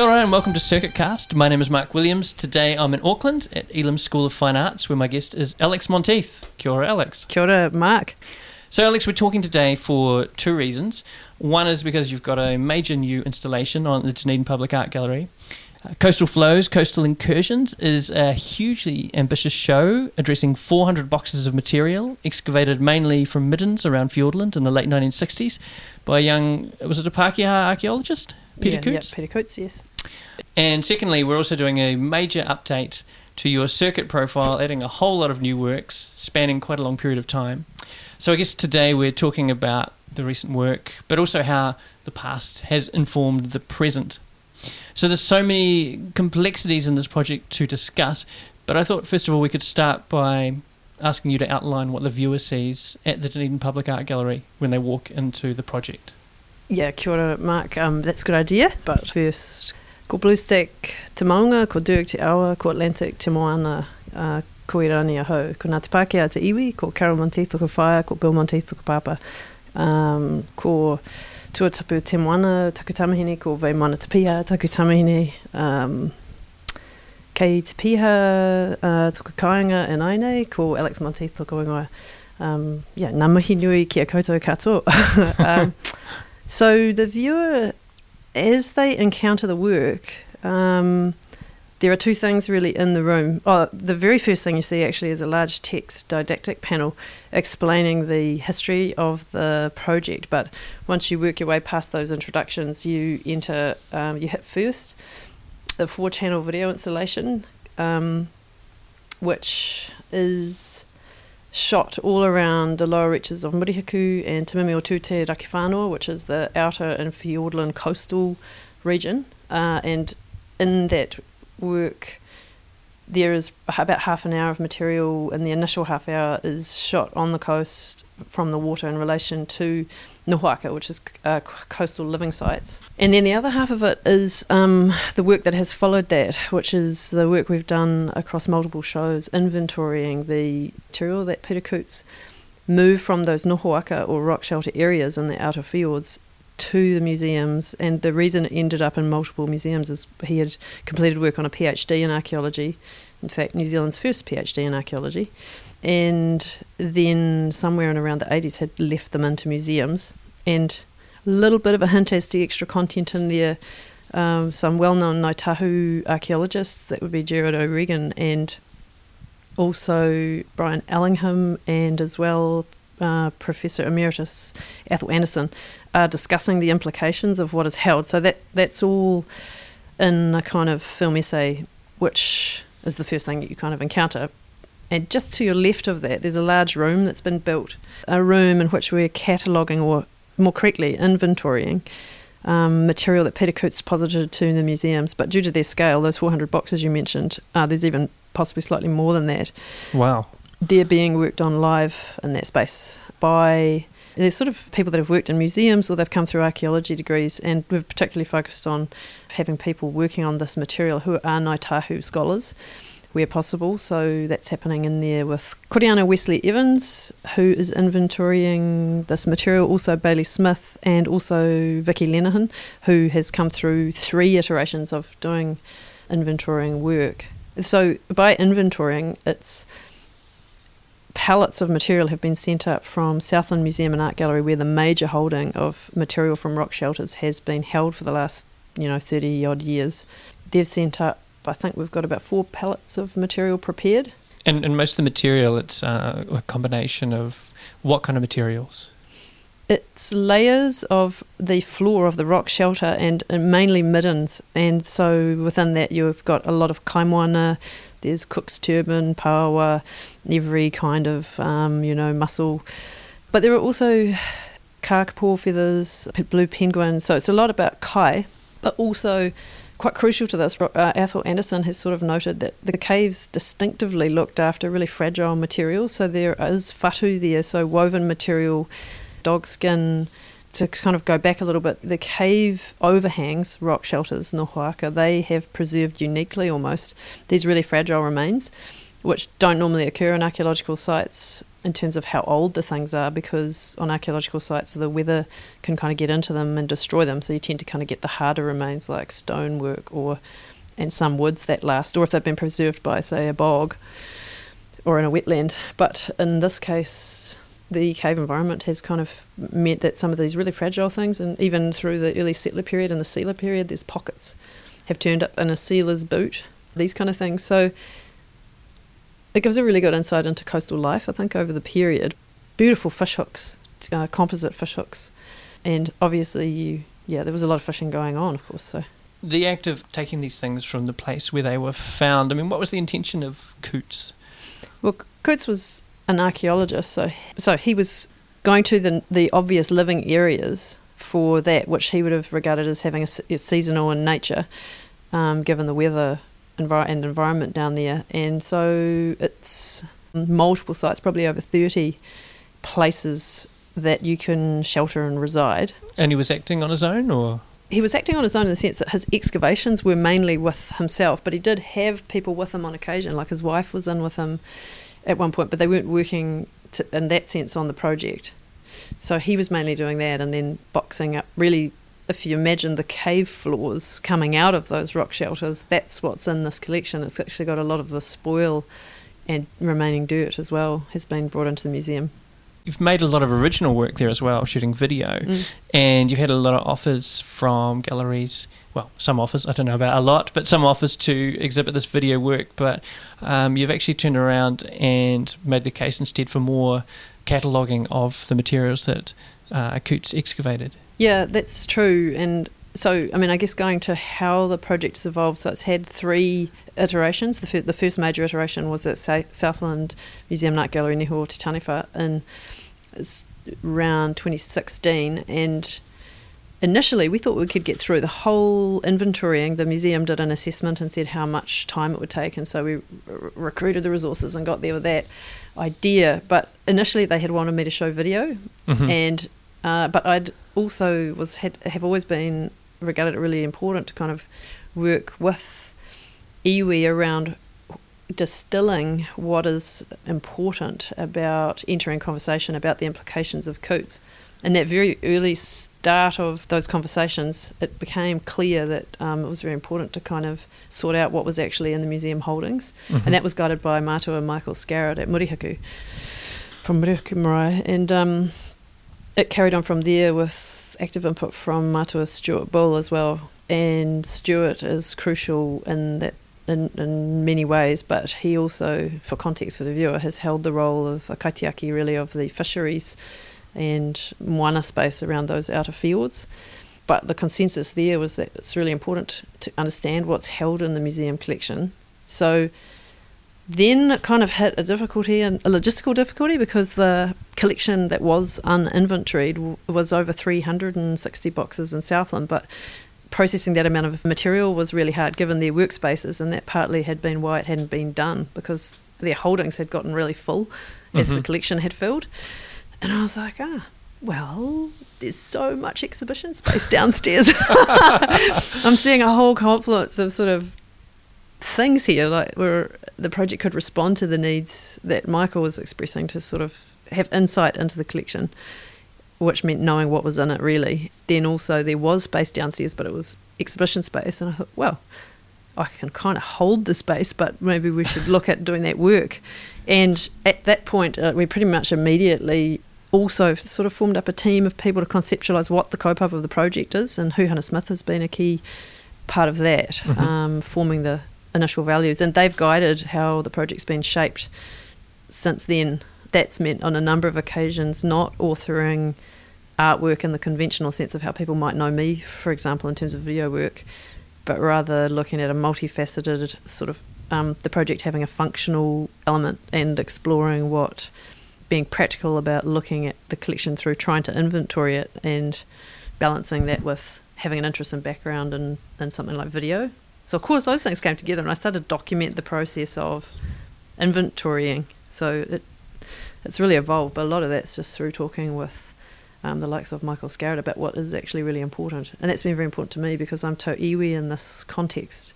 Kia ora and welcome to Circuit Cast. My name is Mark Williams. Today I'm in Auckland at Elam School of Fine Arts where my guest is Alex Monteith. Kia ora, Alex. Kia ora, Mark. So, Alex, we're talking today for two reasons. One is because you've got a major new installation on the Dunedin Public Art Gallery. Uh, Coastal Flows, Coastal Incursions is a hugely ambitious show addressing 400 boxes of material excavated mainly from middens around Fiordland in the late 1960s by a young, was it a Pākehā archaeologist? Peter yeah, Coutts? Yeah, Peter Coates, yes. And secondly, we're also doing a major update to your circuit profile, adding a whole lot of new works spanning quite a long period of time. So I guess today we're talking about the recent work, but also how the past has informed the present. So there's so many complexities in this project to discuss, but I thought first of all we could start by asking you to outline what the viewer sees at the Dunedin Public Art Gallery when they walk into the project. Yeah, kia ora, Mark. Um, that's a good idea, but first, ko BlueStack te maunga, ko Derg te awa, ko Atlantic te moana, uh, ko Irani a. Ko Ngāti Pākehā te iwi, ko Carol Monteith toko whaia, ko Bill Monteith toko papa. Um, ko Tuatapu te moana, taku tamahine, ko Vai Mana te taku tamahine. Um, kei te piha, uh, aine, ko Alex Monteith toko ingoa. Um, yeah, ngā nui ki a koutou katoa. um, so the viewer, as they encounter the work, um, there are two things really in the room. Oh, the very first thing you see actually is a large text didactic panel explaining the history of the project. But once you work your way past those introductions, you enter, um, you hit first the four channel video installation, um, which is shot all around the lower reaches of Murihiku and Te Mimi o Tū Te Rakiwhānoa, which is the outer and Fiordland coastal region. Uh, and in that work, there is about half an hour of material, and the initial half hour is shot on the coast from the water in relation to Nohoaka, which is uh, coastal living sites. And then the other half of it is um, the work that has followed that, which is the work we've done across multiple shows, inventorying the material that Peter Coutts moved from those Nohoaka or rock shelter areas in the outer fjords to the museums. And the reason it ended up in multiple museums is he had completed work on a PhD in archaeology, in fact, New Zealand's first PhD in archaeology and then somewhere in around the 80s had left them into museums and a little bit of a hint as to extra content in there um, some well-known Ngāi Tahu archaeologists that would be Gerard O'Regan and also Brian Allingham and as well uh, Professor Emeritus Atholl Anderson are discussing the implications of what is held so that that's all in a kind of film essay which is the first thing that you kind of encounter and just to your left of that, there's a large room that's been built, a room in which we're cataloguing, or more correctly, inventorying um, material that Peter Coutts deposited to the museums. But due to their scale, those 400 boxes you mentioned, uh, there's even possibly slightly more than that. Wow. They're being worked on live in that space by there's sort of people that have worked in museums or they've come through archaeology degrees, and we've particularly focused on having people working on this material who are Ngāi Tahu scholars where possible. So that's happening in there with Koriana Wesley Evans, who is inventorying this material, also Bailey Smith, and also Vicky Lenehan, who has come through three iterations of doing inventorying work. So by inventorying, it's pallets of material have been sent up from Southland Museum and Art Gallery, where the major holding of material from rock shelters has been held for the last, you know, 30 odd years. They've sent up I think we've got about four pallets of material prepared. And, and most of the material, it's uh, a combination of what kind of materials? It's layers of the floor of the rock shelter and, and mainly middens. And so within that, you've got a lot of kaimoana, there's cook's turban, paua, every kind of, um, you know, mussel. But there are also kakapo feathers, blue penguin. So it's a lot about kai, but also quite crucial to this, uh, Atholl Anderson has sort of noted that the caves distinctively looked after really fragile material. So there is whatu there, so woven material, dog skin. To kind of go back a little bit, the cave overhangs, rock shelters, Nohoaka, they have preserved uniquely almost these really fragile remains, which don't normally occur in archaeological sites. in terms of how old the things are because on archaeological sites the weather can kind of get into them and destroy them so you tend to kind of get the harder remains like stonework or and some woods that last or if they've been preserved by say a bog or in a wetland but in this case the cave environment has kind of meant that some of these really fragile things and even through the early settler period and the sealer period there's pockets have turned up in a sealer's boot these kind of things so it gives a really good insight into coastal life, I think, over the period. Beautiful fish hooks, uh, composite fish hooks, and obviously, you yeah, there was a lot of fishing going on, of course. So the act of taking these things from the place where they were found. I mean, what was the intention of Coutts? Well, Coutts was an archaeologist, so so he was going to the the obvious living areas for that, which he would have regarded as having a, a seasonal in nature, um, given the weather envi- and environment down there. And so it's multiple sites, probably over 30 places that you can shelter and reside. And he was acting on his own, or? He was acting on his own in the sense that his excavations were mainly with himself, but he did have people with him on occasion, like his wife was in with him at one point, but they weren't working to, in that sense on the project. So he was mainly doing that and then boxing up, really if you imagine the cave floors coming out of those rock shelters, that's what's in this collection. It's actually got a lot of the spoil and remaining dirt as well has been brought into the museum. You've made a lot of original work there as well, shooting video, mm. and you've had a lot of offers from galleries. Well, some offers, I don't know about a lot, but some offers to exhibit this video work. But um, you've actually turned around and made the case instead for more cataloguing of the materials that uh, Coutts excavated. Yeah, that's true. And so, I mean, I guess going to how the project's evolved, so it's had three iterations. The, fir- the first major iteration was at Sa- Southland Museum and Art Gallery Neho Te Taniwha in around 2016. And initially, we thought we could get through the whole inventorying. The museum did an assessment and said how much time it would take. And so we r- recruited the resources and got there with that idea. But initially, they had wanted me to show video. Mm-hmm. And uh, but I'd also was had, have always been regarded it really important to kind of work with iwi around distilling what is important about entering conversation about the implications of Coutts. And that very early start of those conversations, it became clear that um, it was very important to kind of sort out what was actually in the museum holdings. Mm-hmm. And that was guided by Matua Michael Skerrett at Murihiku, from Murihiku Marae. And um, it carried on from there with active input from Matua Stewart Bull as well. And Stewart is crucial in that in, in many ways, but he also, for context for the viewer, has held the role of a kaitiaki really of the fisheries and moana space around those outer fields. But the consensus there was that it's really important to understand what's held in the museum collection. So then it kind of hit a difficulty and a logistical difficulty because the collection that was uninventoried was over 360 boxes in Southland, but processing that amount of material was really hard given their workspaces, and that partly had been why it hadn't been done because their holdings had gotten really full as mm-hmm. the collection had filled. And I was like, ah, well, there's so much exhibition space downstairs. I'm seeing a whole confluence of sort of things here, like where the project could respond to the needs that Michael was expressing to sort of have insight into the collection, which meant knowing what was in it really. Then also there was space downstairs, but it was exhibition space, and I thought, well, I can kind of hold the space, but maybe we should look at doing that work. And at that point, uh, we pretty much immediately also sort of formed up a team of people to conceptualise what the kaupapa of the project is, and Huhana Smith has been a key part of that, mm-hmm. um, forming the initial values, and they've guided how the project's been shaped since then. That's meant on a number of occasions not authoring artwork in the conventional sense of how people might know me, for example, in terms of video work, but rather looking at a multifaceted sort of um, the project having a functional element and exploring what being practical about looking at the collection through trying to inventory it and balancing that with having an interest in background and, and something like video so of course those things came together, and I started to document the process of inventorying. So it it's really evolved, but a lot of that's just through talking with um, the likes of Michael Skerrett about what is actually really important, and that's been very important to me because I'm tauiwi in this context.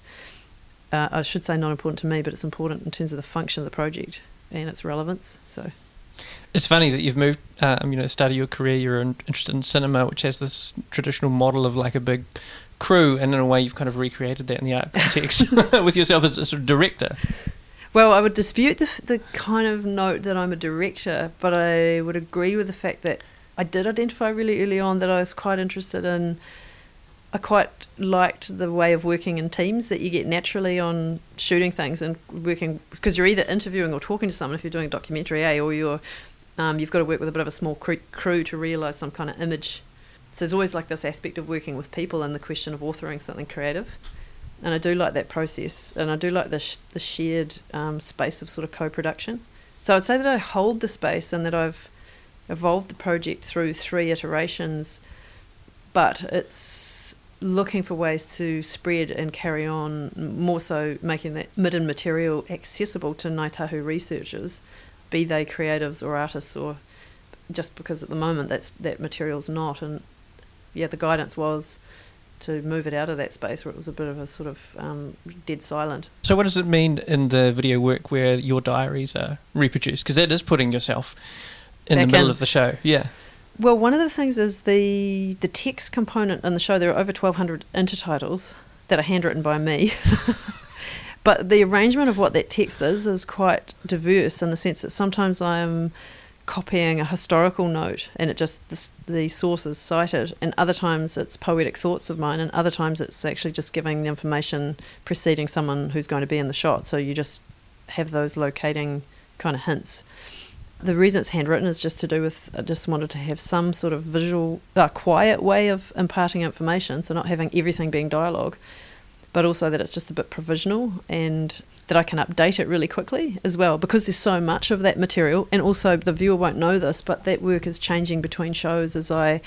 Uh, I should say not important to me, but it's important in terms of the function of the project and its relevance. So It's funny that you've moved, um, you know, started your career, you're interested in cinema, which has this traditional model of like a big crew, and in a way you've kind of recreated that in the art context with yourself as a sort of director. Well, I would dispute the, the kind of note that I'm a director, but I would agree with the fact that I did identify really early on that I was quite interested in. I quite liked the way of working in teams that you get naturally on shooting things and working because you're either interviewing or talking to someone if you're doing a documentary, eh, or you're um, you've got to work with a bit of a small crew to realise some kind of image. So there's always like this aspect of working with people and the question of authoring something creative, and I do like that process, and I do like the sh- the shared um, space of sort of co-production. So I'd say that I hold the space and that I've evolved the project through three iterations, but it's looking for ways to spread and carry on, more so making that midden material accessible to Ngāi Tahu researchers, be they creatives or artists or just because at the moment that's that material's not and yeah the guidance was to move it out of that space where it was a bit of a sort of um, dead silent So, what does it mean in the video work where your diaries are reproduced? Because that is putting yourself in Back the middle in. of the show. Yeah. Well, one of the things is the the text component in the show. There are over twelve hundred intertitles that are handwritten by me, but the arrangement of what that text is is quite diverse in the sense that sometimes I'm copying a historical note and it just the, the source is cited, and other times it's poetic thoughts of mine, and other times it's actually just giving the information preceding someone who's going to be in the shot. So you just have those locating kind of hints the reason it's handwritten is just to do with I just wanted to have some sort of visual, uh, quiet way of imparting information. So not having everything being dialogue, but also that it's just a bit provisional and that I can update it really quickly as well because there's so much of that material. And also the viewer won't know this, but that work is changing between shows as I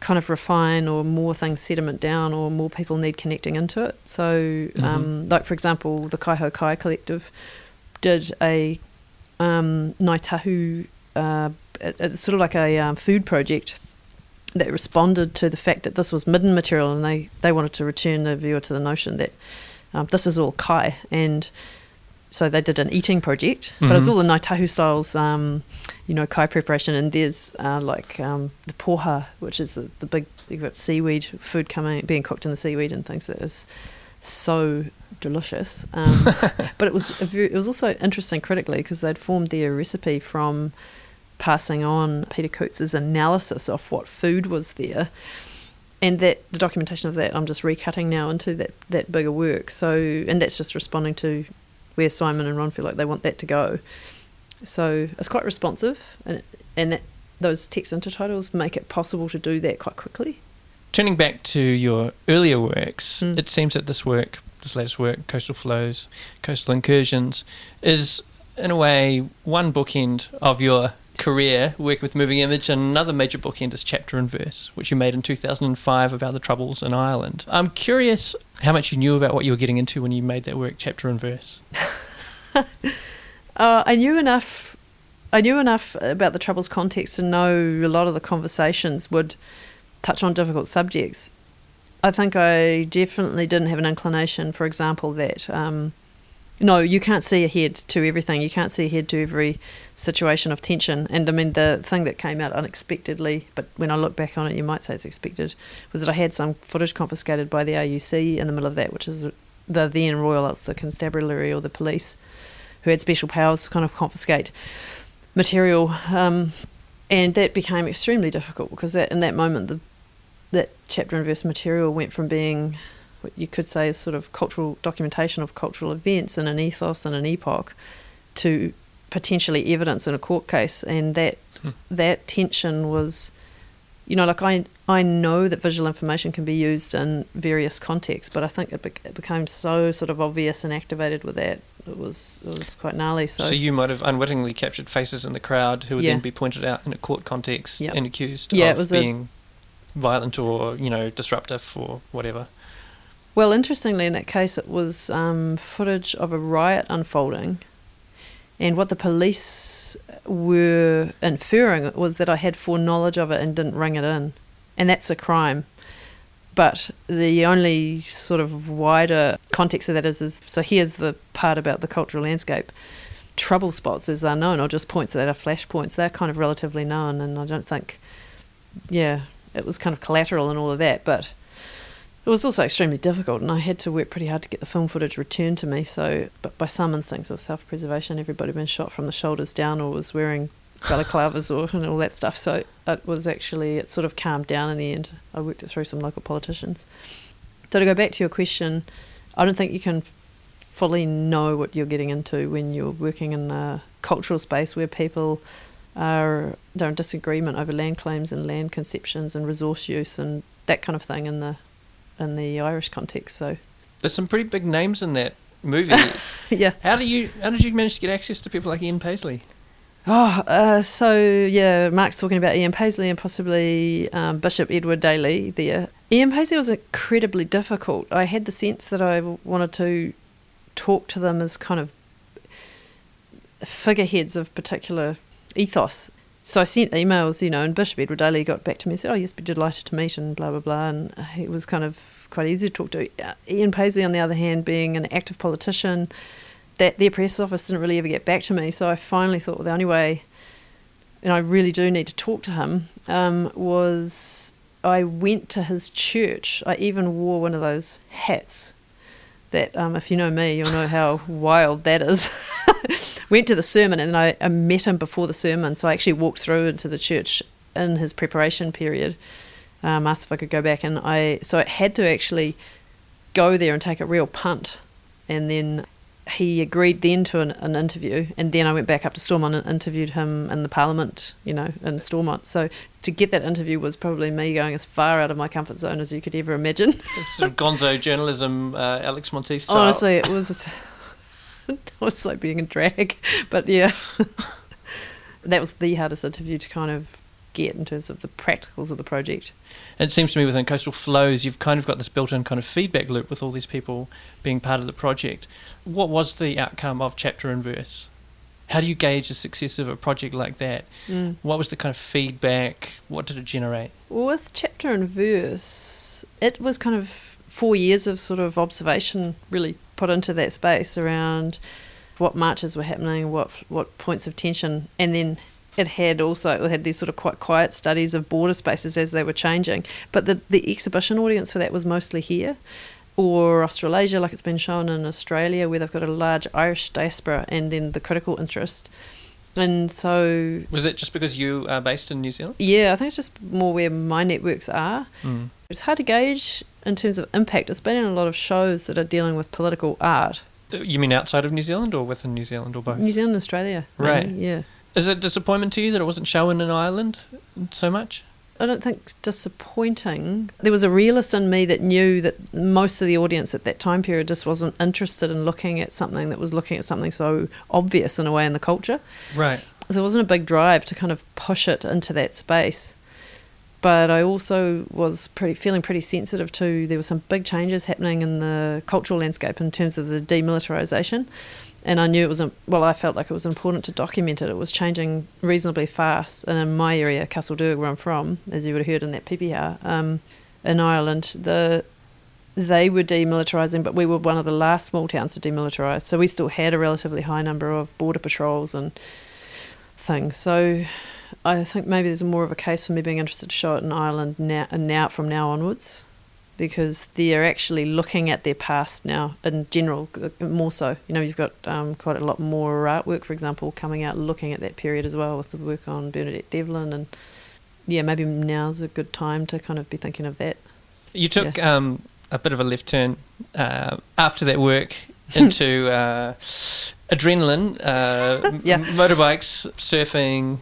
kind of refine or more things sediment down or more people need connecting into it. So, um, like for example, the Kaiho Kai Collective did a um, Ngāi Tahu, uh, it's sort of like a um, food project that responded to the fact that this was midden material and they, they wanted to return the viewer to the notion that um, this is all kai. And so they did an eating project, but it was all the Ngāi Tahu styles, um, you know, kai preparation. And there's uh, like um, the poha, which is the, the big, you've got seaweed food coming, being cooked in the seaweed and things that is so delicious. Um, but it was a very, it was also interesting critically because they'd formed their recipe from passing on Peter Coutts's analysis of what food was there, and that the documentation of that I'm just recutting now into that that bigger work. So and that's just responding to where Simon and Ron feel like they want that to go. So it's quite responsive, and and that, those text intertitles make it possible to do that quite quickly. Turning back to your earlier works, Mm. it seems that this work, this latest work, Coastal Flows, Coastal Incursions, is in a way one bookend of your career working with moving image, and another major bookend is Chapter and Verse, which you made in 2005 about the troubles in Ireland. I'm curious how much you knew about what you were getting into when you made that work, Chapter and Verse. Uh, I knew enough. I knew enough about the Troubles context to know a lot of the conversations would touch on difficult subjects. I think I definitely didn't have an inclination, for example, that um, no, you can't see ahead to everything. You can't see ahead to every situation of tension. And I mean, the thing that came out unexpectedly, but when I look back on it, you might say it's expected, was that I had some footage confiscated by the RUC in the middle of that, which is the then Royal Ulster Constabulary or the police, who had special powers to kind of confiscate material. Um, and that became extremely difficult because that in that moment, the that chapter and verse material went from being what you could say is sort of cultural documentation of cultural events and an ethos and an epoch to potentially evidence in a court case and that Hmm. that tension was you know like I I know that visual information can be used in various contexts but I think it, bec it became so sort of obvious and activated with that it was it was quite gnarly so, So, you might have unwittingly captured faces in the crowd who would Yeah. then be pointed out in a court context Yep. and accused Yeah, of was a- being violent or, you know, disruptive or whatever. Well, interestingly, in that case, it was um, footage of a riot unfolding, and what the police were inferring was that I had foreknowledge of it and didn't ring it in, and that's a crime. But the only sort of wider context of that is, is so here's the part about the cultural landscape. trouble spots as they're known, or just points that are flashpoints. They're kind of relatively known, and I don't think, yeah, it was kind of collateral and all of that, but it was also extremely difficult, and I had to work pretty hard to get the film footage returned to me. So, but by some instincts of self-preservation, everybody had been shot from the shoulders down or was wearing balaclavas or and all that stuff. So it was actually it sort of calmed down in the end. I worked it through some local politicians. So to go back to your question, I don't think you can fully know what you're getting into when you're working in a cultural space where people are they're in disagreement over land claims and land conceptions and resource use and that kind of thing in the in the Irish context. So there's some pretty big names in that movie. yeah. How do you how did you manage to get access to people like Ian Paisley? Oh, uh, so yeah, Mark's talking about Ian Paisley and possibly um, Bishop Edward Daly there. Ian Paisley was incredibly difficult. I had the sense that I wanted to talk to them as kind of figureheads of particular ethos. So I sent emails, you know, and Bishop Edward Daly got back to me and said, "Oh, yes, be delighted to meet," and blah blah blah. And he was kind of quite easy to talk to. Uh, Ian Paisley, on the other hand, being an active politician that their press office didn't really ever get back to me. So I finally thought well, the only way, and I really do need to talk to him, um, was I went to his church. I even wore one of those hats that, um, if you know me, you'll know how wild that is. went to the sermon and I, I met him before the sermon. So I actually walked through into the church in his preparation period. Um, asked if I could go back, and I so I had to actually go there and take a real punt, and then he agreed then to an, an, interview, and then I went back up to Stormont and interviewed him in the Parliament, you know, in Stormont. So to get that interview was probably me going as far out of my comfort zone as you could ever imagine. It's sort of gonzo journalism, uh, Alex Monteith style. Honestly, it was, it was like being a drag, but yeah, that was the hardest interview to kind of get in terms of the practicals of the project. It seems to me within Coastal Flows, you've kind of got this built in kind of feedback loop with all these people being part of the project. What was the outcome of chapter and verse? How do you gauge the success of a project like that? Mm. What was the kind of feedback? What did it generate? With chapter and verse, it was kind of four years of sort of observation really put into that space around what marches were happening, what what points of tension, and then it had also it had these sort of quite quiet studies of border spaces as they were changing. But the the exhibition audience for that was mostly here, or Australasia, like it's been shown in Australia, where they've got a large Irish diaspora, and then the critical interest. And so, was it just because you are based in New Zealand? Yeah, I think it's just more where my networks are. Mm. It's hard to gauge in terms of impact. It's been in a lot of shows that are dealing with political art. Uh, you mean outside of New Zealand or within New Zealand or both? New Zealand, Australia. Right. Maybe, yeah. Is it disappointment to you that it wasn't shown in Ireland so much? I don't think disappointing. There was a realist in me that knew that most of the audience at that time period just wasn't interested in looking at something that was looking at something so obvious in a way in the culture. Right. So it wasn't a big drive to kind of push it into that space. But I also was pretty feeling pretty sensitive to there were some big changes happening in the cultural landscape in terms of the demilitarization and I knew it was a well. I felt like it was important to document it. It was changing reasonably fast, and in my area, Castlederg, where I'm from, as you would have heard in that PPR, um, in Ireland, the they were demilitarising, but we were one of the last small towns to demilitarise. So we still had a relatively high number of border patrols and things. So I think maybe there's more of a case for me being interested to show it in Ireland now, and now from now onwards because they're actually looking at their past now in general, more so. You know, you've got um, quite a lot more artwork, for example, coming out looking at that period as well with the work on Bernadette Devlin. And yeah, maybe now's a good time to kind of be thinking of that. You took yeah. um, a bit of a left turn uh, after that work into uh, adrenaline, uh, yeah. m- motorbikes, surfing,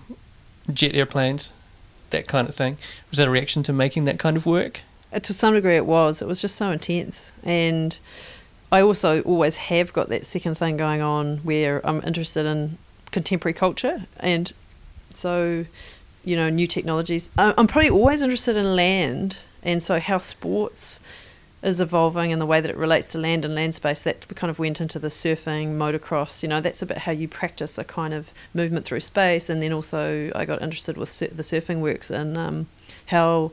jet airplanes, that kind of thing. Was that a reaction to making that kind of work? Uh, to some degree it was. It was just so intense. And I also always have got that second thing going on where I'm interested in contemporary culture. And so, you know, new technologies. I'm probably always interested in land. And so, how sports is evolving and the way that it relates to land and land space that we kind of went into the surfing motocross you know that's about how you practice a kind of movement through space and then also i got interested with sur- the surfing works and um, how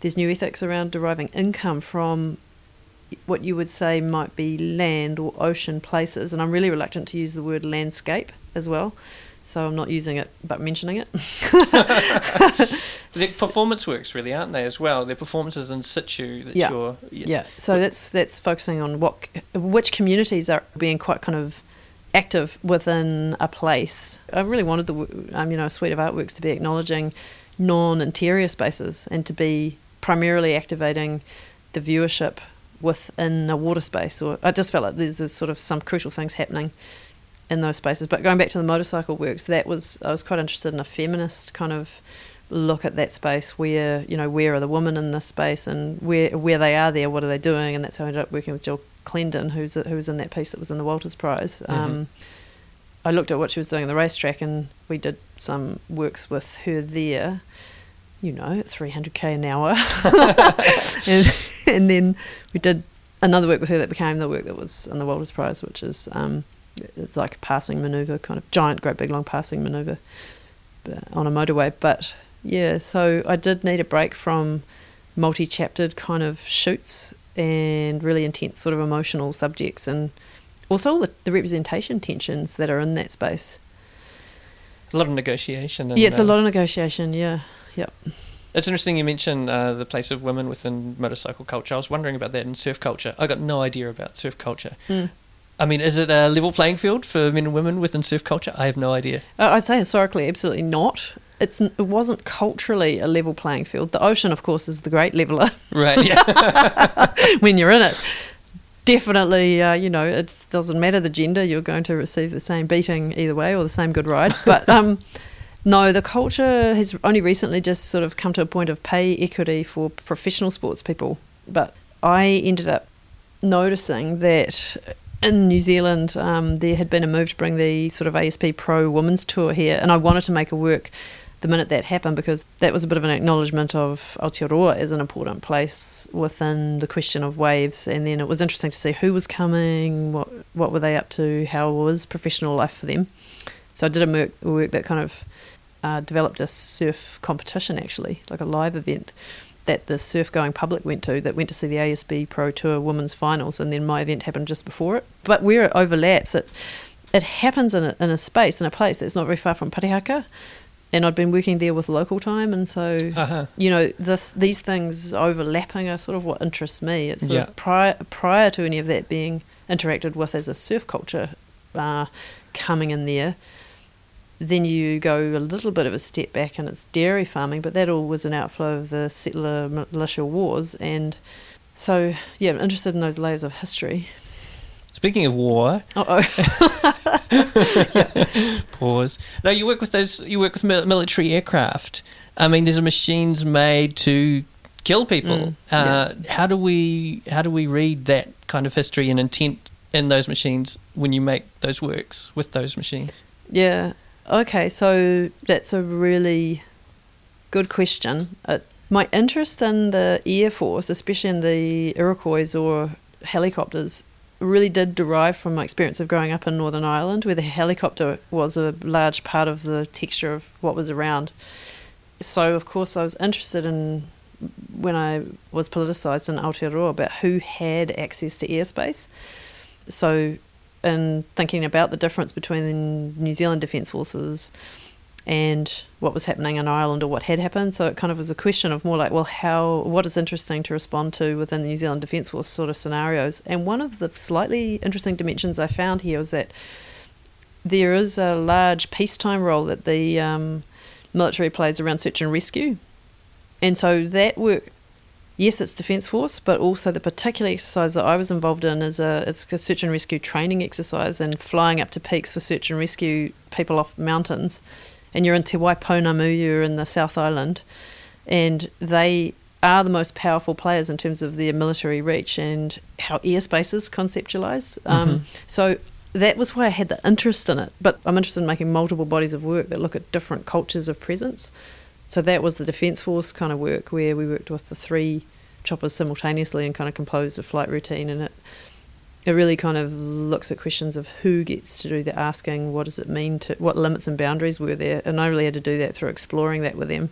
there's new ethics around deriving income from what you would say might be land or ocean places. And I'm really reluctant to use the word landscape as well. So I'm not using it, but mentioning it. They're performance works, really, aren't they? As well, they're performances in situ that Yeah. you're. Yeah. So that's that's focusing on what which communities are being quite kind of active within a place. I really wanted the um, you know suite of artworks to be acknowledging non-interior spaces and to be primarily activating the viewership within a water space. Or I just felt like there's a sort of some crucial things happening in those spaces. But going back to the motorcycle works, that was I was quite interested in a feminist kind of look at that space where you know where are the women in this space and where where they are there what are they doing? And that's how I ended up working with Jill Clendon who's who was in that piece that was in the Walters Prize. Um, I looked at what she was doing in the racetrack and we did some works with her there you know at 300k an hour. And, and then we did another work with her that became the work that was in the Walters Prize which is um, it's like a passing maneuver kind of giant great big long passing maneuver on a motorway but yeah, so I did need a break from multi chaptered kind of shoots and really intense sort of emotional subjects and also all the, the representation tensions that are in that space. A lot of negotiation. And, yeah, it's a uh, lot of negotiation, yeah. Yep. It's interesting you mentioned uh, the place of women within motorcycle culture. I was wondering about that in surf culture. I got no idea about surf culture. Mm. I mean, is it a level playing field for men and women within surf culture? I have no idea. Uh, I'd say historically, absolutely not. It's, it wasn't culturally a level playing field. The ocean, of course, is the great leveler Right, yeah. when you're in it. Definitely, uh, you know, it doesn't matter the gender, you're going to receive the same beating either way or the same good ride. But um, no, the culture has only recently just sort of come to a point of pay equity for professional sports people. But I ended up noticing that in New Zealand, um, there had been a move to bring the sort of ASP Pro Women's Tour here, and I wanted to make a work the minute that happened because that was a bit of an acknowledgement of Aotearoa as an important place within the question of waves. And then it was interesting to see who was coming, what what were they up to, how was professional life for them. So I did a work, a work that kind of uh, developed a surf competition actually, like a live event that the surf going public went to that went to see the ASB Pro Tour Women's Finals, and then my event happened just before it. But where it overlaps, it it happens in a, in a space in a place that's not very far from Parihaka, and I'd been working there with local time, and so Uh-huh. you know this these things overlapping are sort of what interests me. It's sort Yeah. of prior prior to any of that being interacted with as a surf culture uh, coming in there. Then you go a little bit of a step back, and it's dairy farming, but that all was an outflow of the settler militia wars, and so yeah, I'm interested in those layers of history. Speaking of war, Uh oh, pause. No, you work with those. You work with military aircraft. I mean, there's machines made to kill people. Mm, uh, How do we how do we read that kind of history and intent in those machines when you make those works with those machines? Yeah. Okay. So that's a really good question. Uh, my interest in the Air Force, especially in the Iroquois or helicopters, really did derive from my experience of growing up in Northern Ireland, where the helicopter was a large part of the texture of what was around. So, of course, I was interested in when I was politicised in Aotearoa about who had access to airspace. So, in thinking about the difference between the New Zealand Defence Forces and what was happening in Ireland or what had happened. So it kind of was a question of more like, well, how, what is interesting to respond to within the New Zealand Defence Force sort of scenarios. And one of the slightly interesting dimensions I found here was that there is a large peacetime role that the um, military plays around search and rescue. And so that work yes, it's Defence Force, but also the particular exercise that I was involved in is a it's a search and rescue training exercise and flying up to peaks for search and rescue people off mountains. And you're in Te Waipounamu, you're in the South Island, and they are the most powerful players in terms of their military reach and how airspace is conceptualised. Um, so that was why I had the interest in it. But I'm interested in making multiple bodies of work that look at different cultures of presence. So that was the Defence Force kind of work where we worked with the three choppers simultaneously and kind of composed a flight routine. And it it really kind of looks at questions of who gets to do the asking, what does it mean to, what limits and boundaries were there. And I really had to do that through exploring that with them.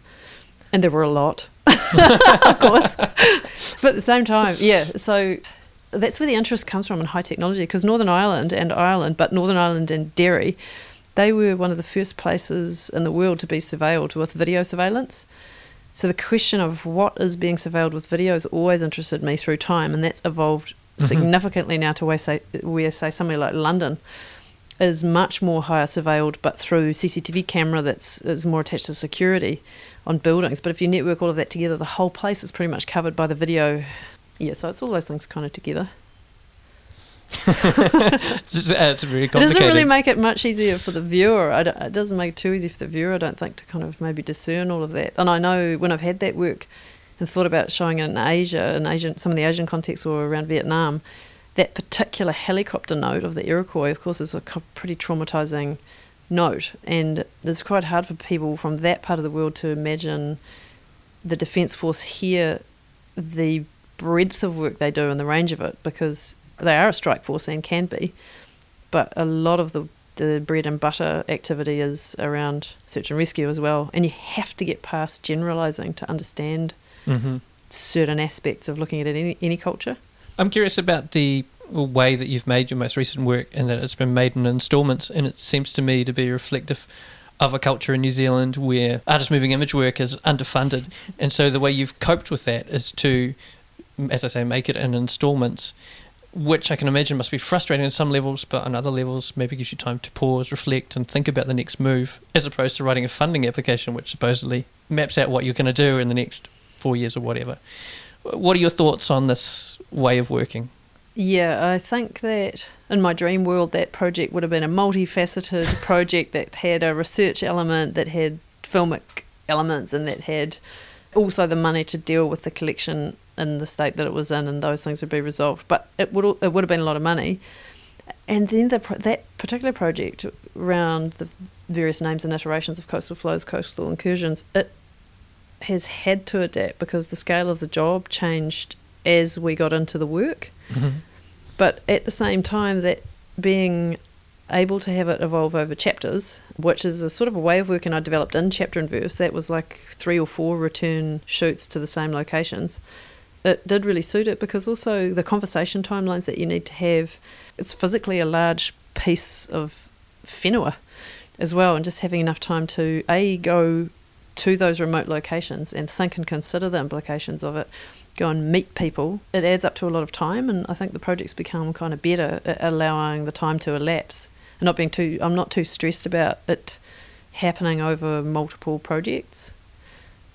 And there were a lot, of course. but at the same time, yeah. So that's where the interest comes from in high technology because Northern Ireland and Ireland, but Northern Ireland and Derry they were one of the first places in the world to be surveilled with video surveillance. So the question of what is being surveilled with video has always interested me through time, and that's evolved Mhm. significantly now to where say, where say somewhere like London is much more higher surveilled, but through CCTV camera that's is more attached to security on buildings. But if you network all of that together, the whole place is pretty much covered by the video. Yeah, so it's all those things kind of together. it's, uh, it's very It doesn't really make it much easier for the viewer. I don't- it doesn't make it too easy for the viewer, I don't think, to kind of maybe discern all of that. And I know when I've had that work and thought about showing it in Asia, in Asian, some of the Asian contexts or around Vietnam, that particular helicopter note of the Iroquois, of course, is a pretty traumatizing note. And it's quite hard for people from that part of the world to imagine the Defence Force here, the breadth of work they do and the range of it, because they are a strike force and can be but a lot of the the bread and butter activity is around search and rescue as well. And you have to get past generalizing to understand hmm certain aspects of looking at any any culture. I'm curious about the way that you've made your most recent work and that it's been made in installments, and it seems to me to be reflective of a culture in New Zealand where artist moving image work is underfunded, and so the way you've coped with that is to, as I say, make it in installments, which I can imagine must be frustrating on some levels, but on other levels maybe gives you time to pause, reflect, and think about the next move, as opposed to writing a funding application which supposedly maps out what you're going to do in the next four years or whatever. What are your thoughts on this way of working? Yeah, I think that in my dream world, that project would have been a multifaceted project that had a research element, that had filmic elements, and that had also the money to deal with the collection in the state that it was in, and those things would be resolved. But it would it would have been a lot of money. And then the that particular project around the various names and iterations of coastal flows, coastal incursions, it has had to adapt because the scale of the job changed as we got into the work. Mm-hmm. But at the same time, that being able to have it evolve over chapters, which is a sort of a way of working I developed in chapter and verse, that was like three or four return shoots to the same locations. It did really suit it because also the conversation timelines that you need to have, it's physically a large piece of whenua as well, and just having enough time to A, go to those remote locations and think and consider the implications of it, go and meet people, it adds up to a lot of time. And I think the project's become kind of better at allowing the time to elapse and not being too. I'm not too stressed about it happening over multiple projects.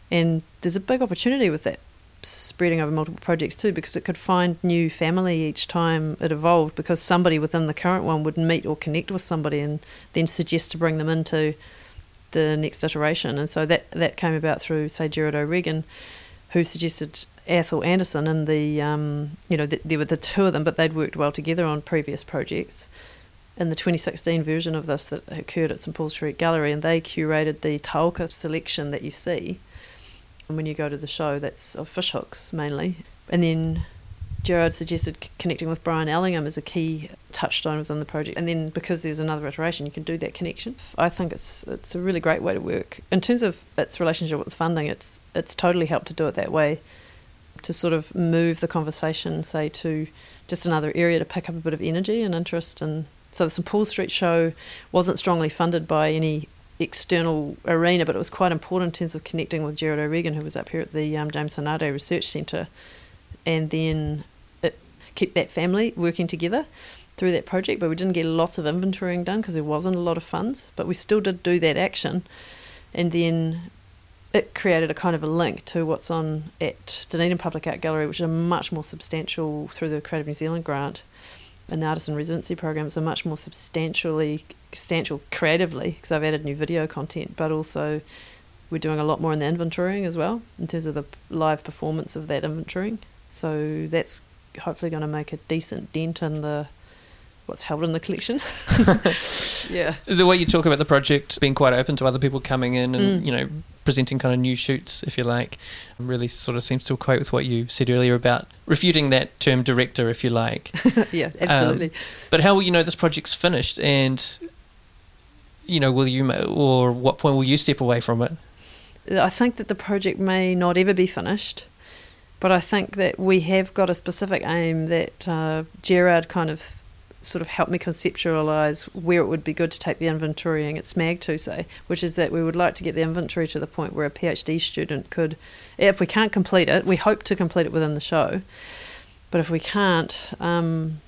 And there's a big opportunity with that spreading over multiple projects too, because it could find new family each time it evolved. Because somebody within the current one would meet or connect with somebody and then suggest to bring them into the next iteration. And so that that came about through, say, Gerard O'Regan, who suggested Atholl Anderson, and the um, you know th- there were the two of them, but they'd worked well together on previous projects. In the 2016 version of this that occurred at St Paul's Street Gallery, and they curated the Tauka selection that you see. And when you go to the show, that's of fish hooks mainly. And then Gerard suggested c- connecting with Brian Allingham as a key touchstone within the project. And then because there's another iteration, you can do that connection. I think it's it's a really great way to work. In terms of its relationship with funding, it's it's totally helped to do it that way, to sort of move the conversation, say, to just another area to pick up a bit of energy and interest. And so the St Paul Street show wasn't strongly funded by any external arena, but it was quite important in terms of connecting with Gerald O'Regan, who was up here at the um, James Research Centre, and then it kept that family working together through that project. But we didn't get lots of inventorying done because there wasn't a lot of funds, but we still did do that action, and then it created a kind of a link to what's on at Dunedin Public Art Gallery, which is a much more substantial through the Creative New Zealand grant and the artisan residency program is a much more substantially substantial creatively because I've added new video content, but also we're doing a lot more in the inventorying as well in terms of the live performance of that inventorying. So that's hopefully going to make a decent dent in the what's held in the collection. yeah. The way you talk about the project being quite open to other people coming in and, Mm. you know, presenting kind of new shoots, if you like, really sort of seems to equate with what you said earlier about refuting that term director, if you like. yeah, absolutely. But how will you know this project's finished and, you know, will you, or what point will you step away from it? I think that the project may not ever be finished, but I think that we have got a specific aim that uh, Gerard kind of sort of helped me conceptualise where it would be good to take the inventorying at SMAG to, say, which is that we would like to get the inventory to the point where a PhD student could, if we can't complete it, we hope to complete it within the show, but if we can't, um,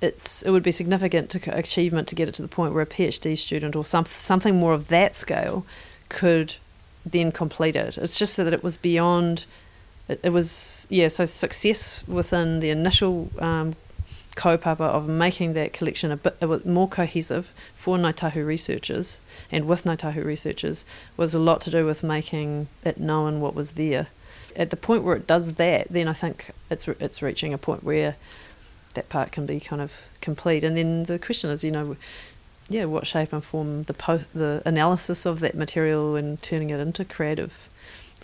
it's it would be significant to achievement to get it to the point where a PhD student or some, something more of that scale could then complete it. It's just that it was beyond. It, it was yeah. So success within the initial um, kaupapa of making that collection a bit uh, more cohesive for Ngāi Tahu researchers and with Ngāi Tahu researchers was a lot to do with making it known what was there. At the point where it does that, then I think it's it's reaching a point where that part can be kind of complete. And then the question is, you know, yeah, what shape and form the po- the analysis of that material and turning it into creative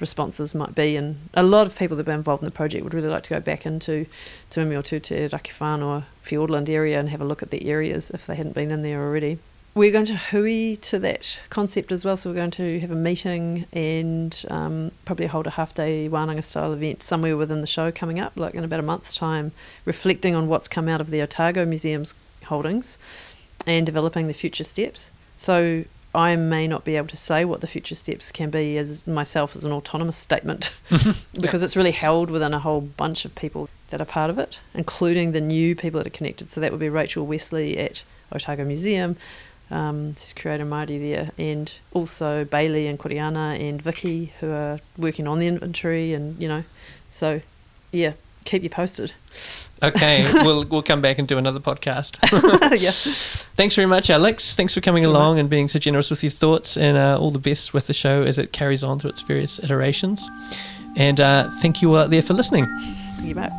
responses might be. And a lot of people that been involved in the project would really like to go back into Te Mimi o Tute, or Fiordland area and have a look at the areas if they hadn't been in there already. We're going to hui to that concept as well, so we're going to have a meeting and um, probably hold a half day Wānanga style event somewhere within the show coming up, like in about a month's time, reflecting on what's come out of the Otago Museum's holdings and developing the future steps. So I may not be able to say what the future steps can be as myself as an autonomous statement because it's really held within a whole bunch of people that are part of it, including the new people that are connected. So that would be Rachel Wesley at Otago Museum, um, she's curator Māori there, and also Bailey and Koriana and Vicky who are working on the inventory, and you know, so yeah, keep you posted. Okay, we'll we'll come back and do another podcast. yeah. Thanks very much, Alex. Thanks for coming along and being so generous with your thoughts, and uh, all the best with the show as it carries on through its various iterations. And uh, thank you out there for listening. You bet.